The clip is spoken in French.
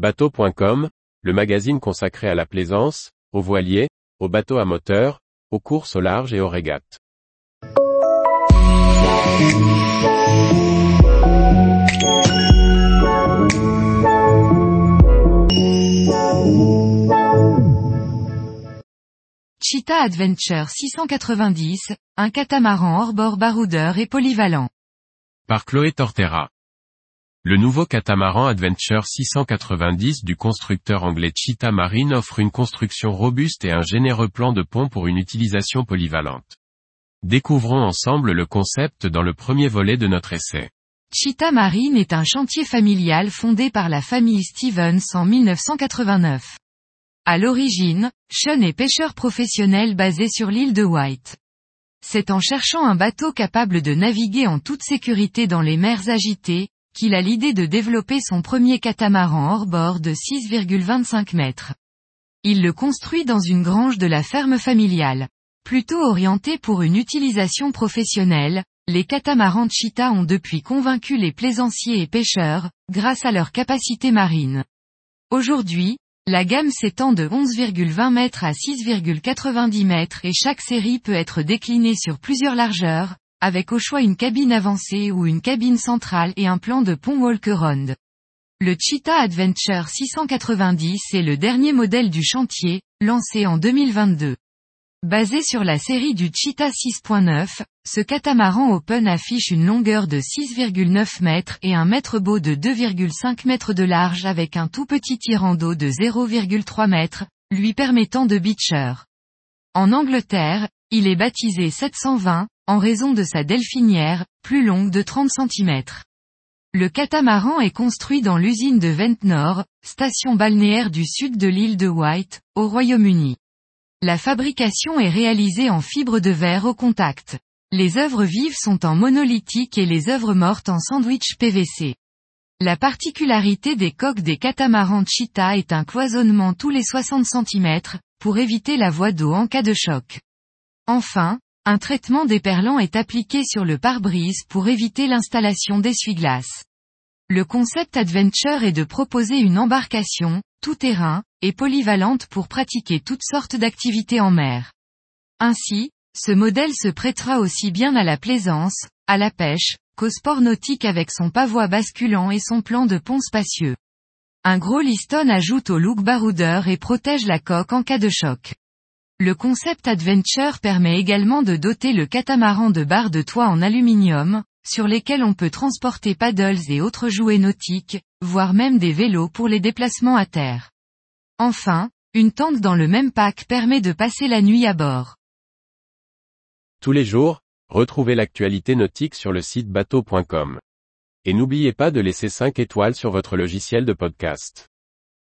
Bateau.com, le magazine consacré à la plaisance, aux voiliers, aux bateaux à moteur, aux courses au large et aux régates. Cheetah Adventure 690, un catamaran hors-bord baroudeur et polyvalent. Par Chloé Tortera. Le nouveau catamaran Adventure 690 du constructeur anglais Cheetah Marine offre une construction robuste et un généreux plan de pont pour une utilisation polyvalente. Découvrons ensemble le concept dans le premier volet de notre essai. Cheetah Marine est un chantier familial fondé par la famille Stevens en 1989. À l'origine, Sean est pêcheur professionnel basé sur l'île de White. C'est en cherchant un bateau capable de naviguer en toute sécurité dans les mers agitées, qu'il a l'idée de développer son premier catamaran hors-bord de 6,25 mètres. Il le construit dans une grange de la ferme familiale. Plutôt orienté pour une utilisation professionnelle, les catamarans Cheetah ont depuis convaincu les plaisanciers et pêcheurs, grâce à leur capacité marine. Aujourd'hui, la gamme s'étend de 11,20 mètres à 6,90 mètres et chaque série peut être déclinée sur plusieurs largeurs, avec au choix une cabine avancée ou une cabine centrale et un plan de pont walk-around. Le Cheetah Adventure 690 est le dernier modèle du chantier, lancé en 2022. Basé sur la série du Cheetah 6.9, ce catamaran open affiche une longueur de 6,9 mètres et un mètre beau de 2,5 mètres de large avec un tout petit tirant d'eau de 0,3 mètres, lui permettant de beacher. En Angleterre, il est baptisé 720, en raison de sa delphinière, plus longue de 30 cm. Le catamaran est construit dans l'usine de Ventnor, station balnéaire du sud de l'île de White, au Royaume-Uni. La fabrication est réalisée en fibre de verre au contact. Les œuvres vives sont en monolithique et les œuvres mortes en sandwich PVC. La particularité des coques des catamarans Cheetah est un cloisonnement tous les 60 cm, pour éviter la voie d'eau en cas de choc. Enfin, un traitement déperlant est appliqué sur le pare-brise pour éviter l'installation d'essuie-glace. Le concept Adventure est de proposer une embarcation, tout-terrain, et polyvalente pour pratiquer toutes sortes d'activités en mer. Ainsi, ce modèle se prêtera aussi bien à la plaisance, à la pêche, qu'au sport nautique avec son pavois basculant et son plan de pont spacieux. Un gros liston ajoute au look baroudeur et protège la coque en cas de choc. Le concept Adventure permet également de doter le catamaran de barres de toit en aluminium, sur lesquelles on peut transporter paddles et autres jouets nautiques, voire même des vélos pour les déplacements à terre. Enfin, une tente dans le même pack permet de passer la nuit à bord. Tous les jours, retrouvez l'actualité nautique sur le site bateau.com. Et n'oubliez pas de laisser 5 étoiles sur votre logiciel de podcast.